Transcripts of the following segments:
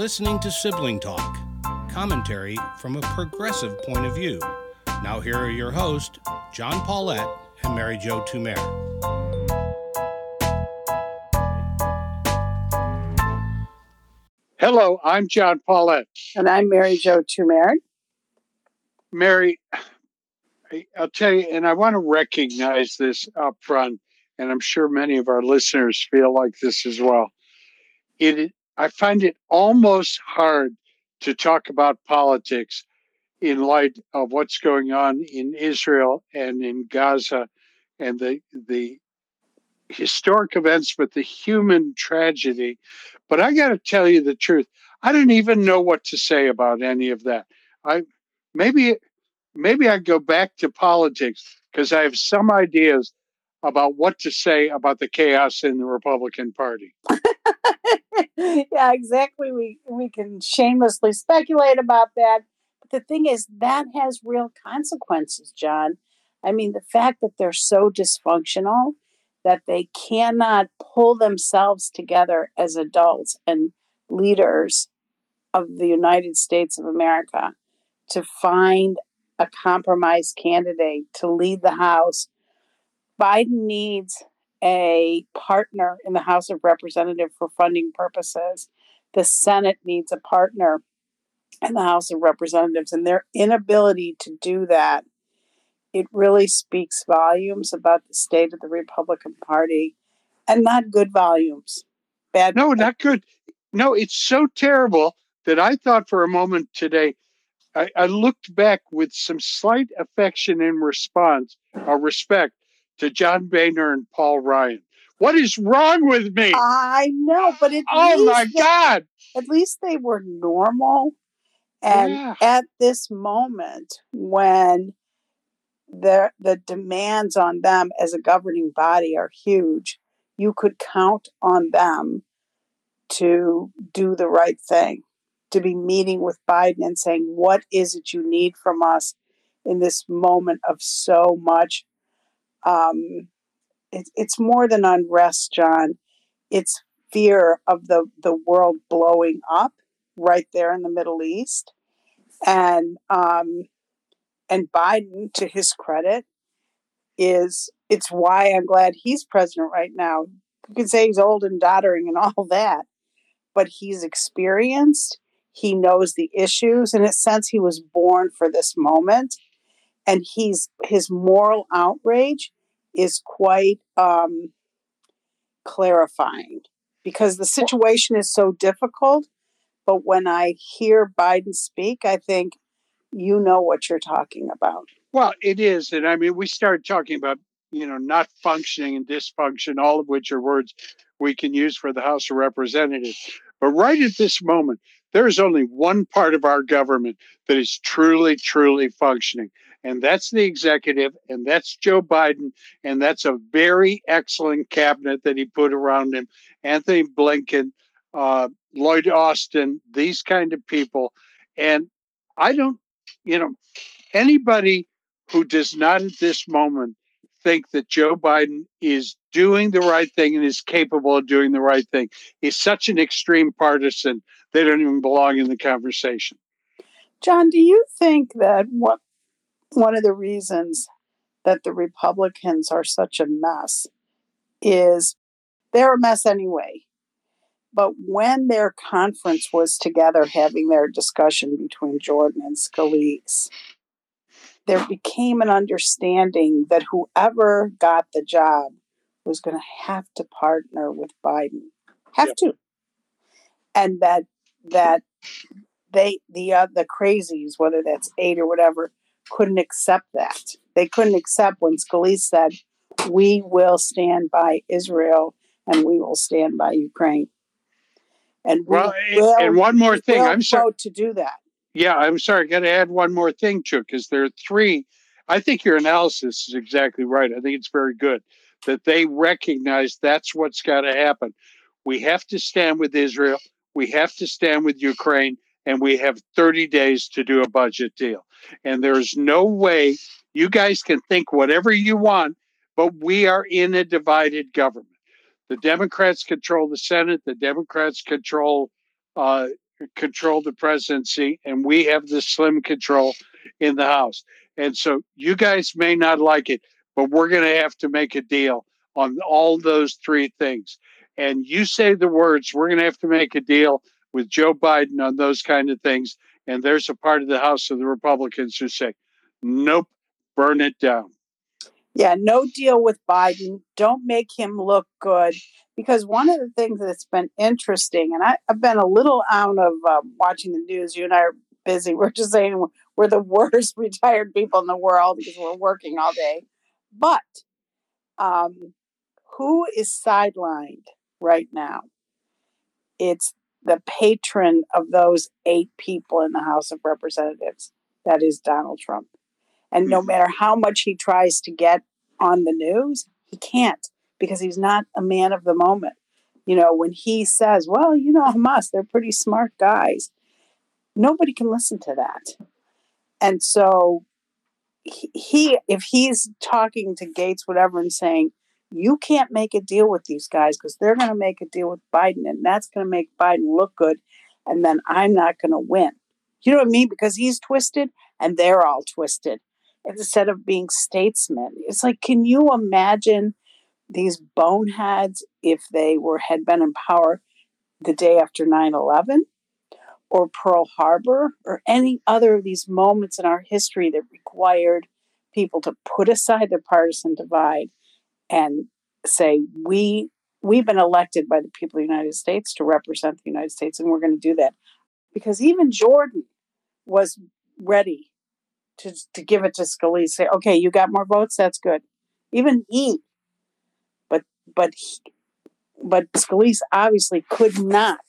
You're listening to Sibling Talk, commentary from a progressive point of view. Now, here are your hosts, John Paulette and Mary Jo Tumer. Hello, I'm John Paulette. And I'm Mary Jo Tumer. Mary, I'll tell you, and I want to recognize this up front, and I'm sure many of our listeners feel like this as well. It, I find it almost hard to talk about politics in light of what's going on in Israel and in Gaza and the the historic events, but the human tragedy. But I got to tell you the truth. I don't even know what to say about any of that. I maybe maybe I go back to politics because I have some ideas about what to say about the chaos in the Republican Party. yeah, exactly. We we can shamelessly speculate about that. But the thing is, that has real consequences, John. I mean, the fact that they're so dysfunctional that they cannot pull themselves together as adults and leaders of the United States of America to find a compromise candidate to lead the House. Biden needs a partner in the House of Representatives for funding purposes. The Senate needs a partner in the House of Representatives, and their inability to do that, it really speaks volumes about the state of the Republican Party, and not good volumes. Bad. No, not good. No, it's so terrible that I thought for a moment today. I, I looked back with some slight affection and response or respect to John Boehner and Paul Ryan. What is wrong with me? I know, but at oh my they, God! At least they were normal. And yeah. at this moment, when the the demands on them as a governing body are huge, you could count on them to do the right thing, to be meeting with Biden and saying, "What is it you need from us in this moment of so much um, it, it's more than unrest, John. It's fear of the, the world blowing up right there in the Middle East. And um, and Biden, to his credit, is it's why I'm glad he's president right now. You can say he's old and doddering and all that, but he's experienced. He knows the issues. In a sense, he was born for this moment and he's his moral outrage is quite um, clarifying because the situation is so difficult. But when I hear Biden speak, I think you know what you're talking about. Well, it is, and I mean, we started talking about you know not functioning and dysfunction, all of which are words we can use for the House of Representatives. But right at this moment, there is only one part of our government that is truly, truly functioning, and that's the executive, and that's Joe Biden, and that's a very excellent cabinet that he put around him. Antony Blinken, uh, Lloyd Austin, these kind of people. And I don't, you know, anybody who does not at this moment think that Joe Biden is doing the right thing and is capable of doing the right thing is such an extreme partisan, they don't even belong in the conversation. John, do you think that what one of the reasons that the Republicans are such a mess is they're a mess anyway. But when their conference was together having their discussion between Jordan and Scalise, there became an understanding that whoever got the job was going to have to partner with Biden, have yep. to, and that that they the uh, the crazies, whether that's eight or whatever, couldn't accept that. They couldn't accept when Scalise said, "We will stand by Israel and we will stand by Ukraine." And we well, will, and one more thing, I'm sorry to do that. Yeah, I'm sorry. I got to add one more thing, Chuck, because there are three. I think your analysis is exactly right. I think it's very good that they recognize that's what's got to happen. We have to stand with Israel. We have to stand with Ukraine and we have 30 days to do a budget deal. And there's no way you guys can think whatever you want, but we are in a divided government. The Democrats control the Senate, the Democrats control uh, control the presidency, and we have the slim control in the House. And so you guys may not like it, but we're going to have to make a deal on all those three things. And you say the words, we're going to have to make a deal with Joe Biden on those kind of things. And there's a part of the House of the Republicans who say, nope, burn it down. Yeah, no deal with Biden. Don't make him look good. Because one of the things that's been interesting, and I, have been a little out of uh, watching the news. You and I are busy. We're just saying we're the worst retired people in the world because we're working all day. But um, who is sidelined right now? It's the patron of those eight people in the House of Representatives. That is Donald Trump. And no mm-hmm. matter how much he tries to get on the news, he can't because he's not a man of the moment. You know, when he says, well, you know, Hamas, they're pretty smart guys, nobody can listen to that. And so he, if he's talking to Gaetz, whatever, and saying, you can't make a deal with these guys because they're going to make a deal with Biden and that's going to make Biden look good. And then I'm not going to win. You know what I mean? Because he's twisted and they're all twisted instead of being statesmen. It's like, can you imagine these boneheads if they were had been in power the day after 9-11 or Pearl Harbor or any other of these moments in our history that required people to put aside their partisan divide and say we we've been elected by the people of the United States to represent the United States and we're going to do that. Because even Jordan was ready to, to give it to Scalise say okay you got more votes? That's good. Even he but but he, but Scalise obviously could not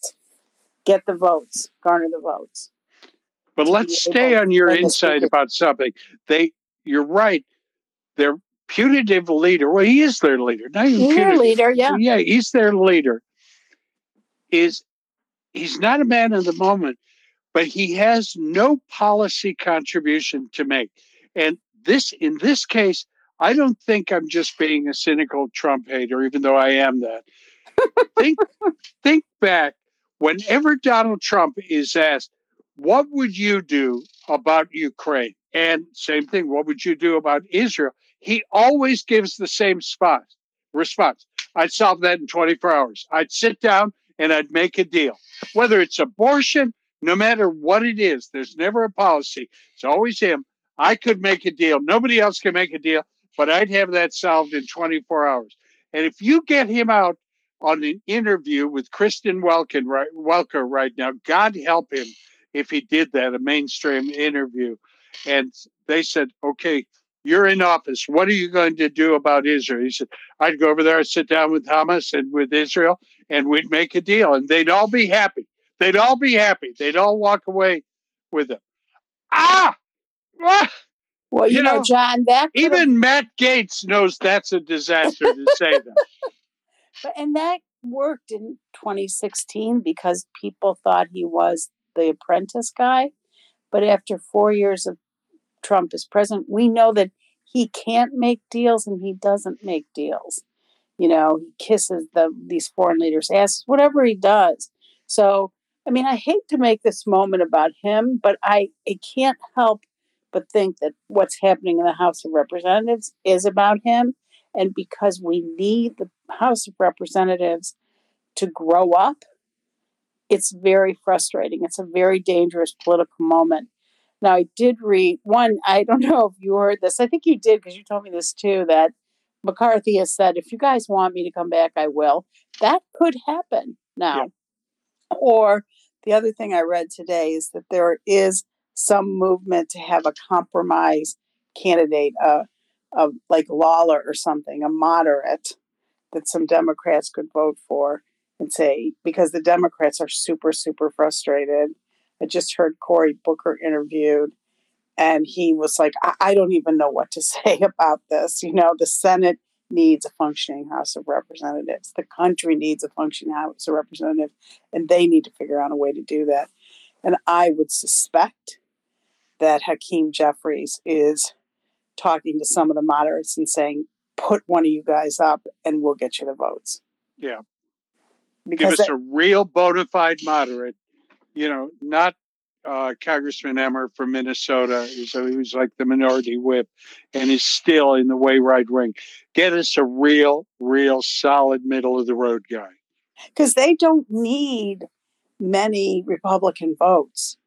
get the votes garner the votes. But let's stay on your insight about something. They you're right. They're putative leader. Well, he is their leader. Not even their putative. leader, yeah. Yeah, he's their leader. Is he's not a man of the moment, but he has no policy contribution to make. And this, in this case, I don't think I'm just being a cynical Trump hater, even though I am that. think, think back. Whenever Donald Trump is asked, "What would you do about Ukraine?" and same thing, what would you do about Israel? He always gives the same spot response. I'd solve that in 24 hours. I'd sit down and I'd make a deal. Whether it's abortion, no matter what it is, there's never a policy. It's always him. I could make a deal. Nobody else can make a deal, but I'd have that solved in 24 hours. And if you get him out on an interview with Kristen right, Welker right now, God help him if he did that, a mainstream interview. And they said, okay, you're in office. What are you going to do about Israel? He said, I'd go over there, I'd sit down with Hamas and with Israel, and we'd make a deal, and they'd all be happy. They'd all be happy. They'd all walk away with it. Ah! ah! Well, you, you know, know, John, that even Matt Gaetz knows that's a disaster to say that. But and that worked in 2016 because people thought he was the apprentice guy. But after four years of Trump is president, we know that he can't make deals and he doesn't make deals. You know, he kisses the these foreign leaders' asses, whatever he does. So, I mean, I hate to make this moment about him, but I, I can't help but think that what's happening in the House of Representatives is about him. And because we need the House of Representatives to grow up, it's very frustrating. It's a very dangerous political moment. Now, I did read one, I don't know if you heard this. I think you did because you told me this too that McCarthy has said, if you guys want me to come back, I will. That could happen now. Yeah. Or the other thing I read today is that there is some movement to have a compromise candidate, uh, of like Lawler or something, a moderate that some Democrats could vote for and say, because the Democrats are super, super frustrated I just heard Cory Booker interviewed, and he was like, I, I don't even know what to say about this. You know, the Senate needs a functioning House of Representatives. The country needs a functioning House of Representatives, and they need to figure out a way to do that. And I would suspect that Hakeem Jeffries is talking to some of the moderates and saying, put one of you guys up and we'll get you the votes. Yeah. Because Give us that, a real bona fide moderate you know, not uh, Congressman Emmer from Minnesota, so he was like the minority whip, and is still in the way right wing. Get us a real, real solid middle of the road guy. Because they don't need many Republican votes,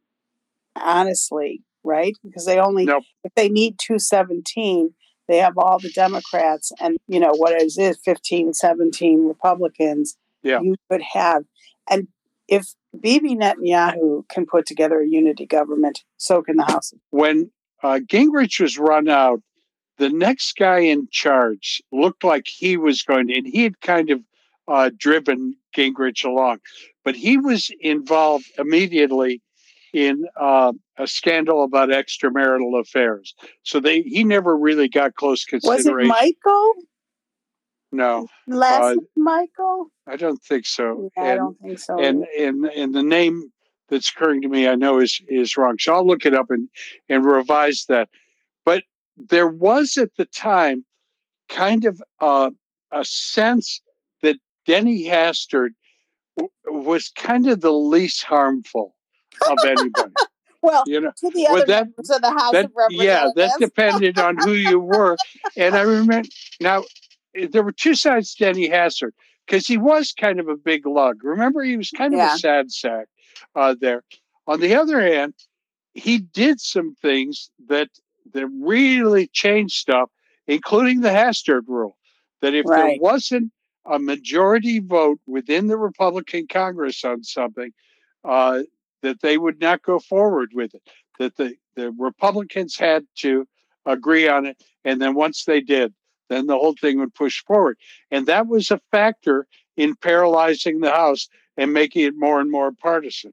honestly, right? Because they only, nope. if they need 217, they have all the Democrats and, you know, what is it, 15, 17 Republicans. Yeah. You could have. And if Bibi Netanyahu can put together a unity government, so can the House. When uh, Gingrich was run out, the next guy in charge looked like he was going to, and he had kind of uh, driven Gingrich along, but he was involved immediately in uh, a scandal about extramarital affairs. So they he never really got close consideration. Was it Michael? No. Last uh, Michael? I don't think so. Yeah, and, I don't think so. And and and the name that's occurring to me, I know is is wrong. So I'll look it up and and revise that. But there was at the time kind of uh, a sense that Denny Hastert w- was kind of the least harmful of anybody. well, you know, to the other that, members of the House that, of Representatives. Yeah, that depended on who you were. and I remember now there were two sides to Denny Hastert because he was kind of a big lug. Remember, he was kind of yeah. a sad sack uh, there. On the other hand, he did some things that that really changed stuff, including the Hastert rule. That if right. there wasn't a majority vote within the Republican Congress on something, uh, that they would not go forward with it. That the, the Republicans had to agree on it. And then once they did, then the whole thing would push forward. And that was a factor in paralyzing the House and making it more and more partisan.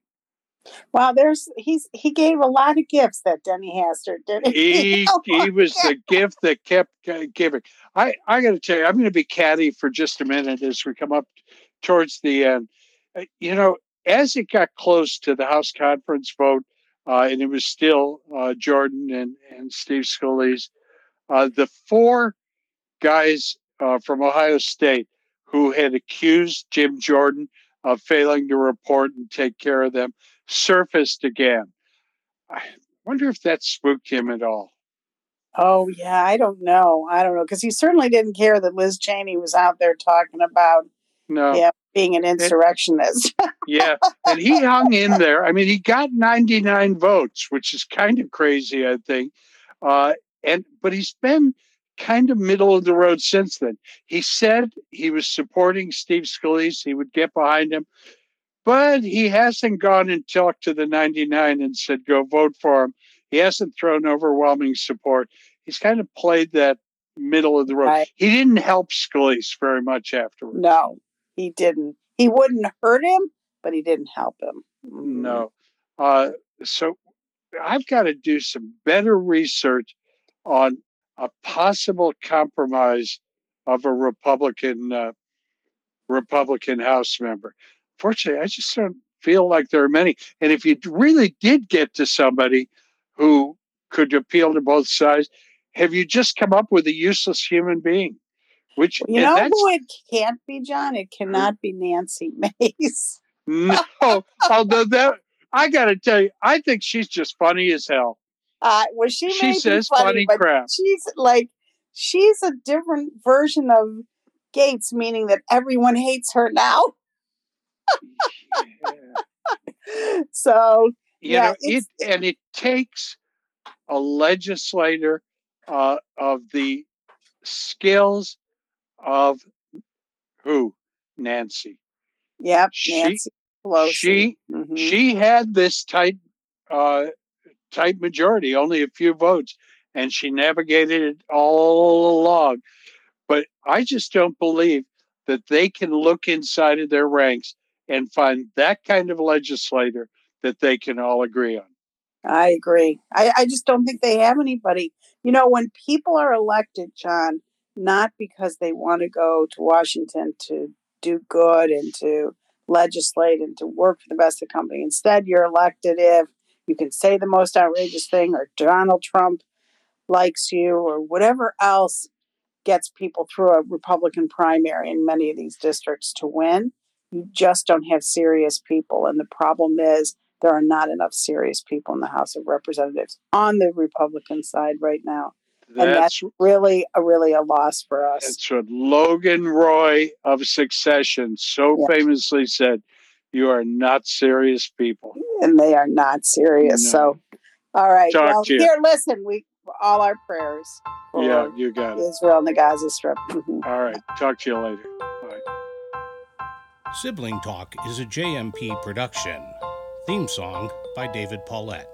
Wow, there's he's he gave a lot of gifts that Denny Hastert did. He he was the gift that kept giving. I I got to tell you, I'm going to be catty for just a minute as we come up towards the end. Uh, you know, as it got close to the House conference vote, uh, and it was still uh, Jordan and, and Steve Scalise, uh, the four guys uh, from Ohio State who had accused Jim Jordan of failing to report and take care of them surfaced again. I wonder if that spooked him at all. Oh, yeah, I don't know. I don't know. Because he certainly didn't care that Liz Cheney was out there talking about no. yeah, being an insurrectionist. yeah, and he hung in there. I mean, he got 99 votes, which is kind of crazy, I think. Uh, and but he's been kind of middle of the road since then. He said he was supporting Steve Scalise, he would get behind him, but he hasn't gone and talked to the 99 and said, go vote for him. He hasn't thrown overwhelming support. He's kind of played that middle of the road. Right. He didn't help Scalise very much afterwards. No, he didn't. He wouldn't hurt him, but he didn't help him. Mm-hmm. No. Uh, so I've got to do some better research on a possible compromise of a Republican uh, Republican House member. Fortunately, I just don't feel like there are many. And if you really did get to somebody who could appeal to both sides, have you just come up with a useless human being? Which you know who it can't be, John. It cannot be Nancy Mace. no, although that I got to tell you, I think she's just funny as hell. Uh, well, she she says funny, funny crap. She's like she's a different version of Gaetz, meaning that everyone hates her now. yeah. So you yeah, know it, and it takes a legislator uh, of the skills of who Nancy. Yep, she, Nancy Pelosi. She mm-hmm. she had this tight uh, tight majority, only a few votes, and she navigated it all along. But I just don't believe that they can look inside of their ranks and find that kind of legislator that they can all agree on. I agree. I, I just don't think they have anybody. You know, when people are elected, John, not because they want to go to Washington to do good and to legislate and to work for the best of the company. Instead, you're elected if you can say the most outrageous thing, or Donald Trump likes you, or whatever else gets people through a Republican primary in many of these districts to win. You just don't have serious people. And the problem is there are not enough serious people in the House of Representatives on the Republican side right now. That's, and that's really a really a loss for us. That's what Logan Roy of Succession so yeah. famously said. You are not serious people. And they are not serious. No. So all right. Talk well, here, listen, we all our prayers. yeah, you got it. Israel and the Gaza Strip. Mm-hmm. All right. Talk to you later. Bye. Sibling Talk is a JMP production. Theme song by David Paulette.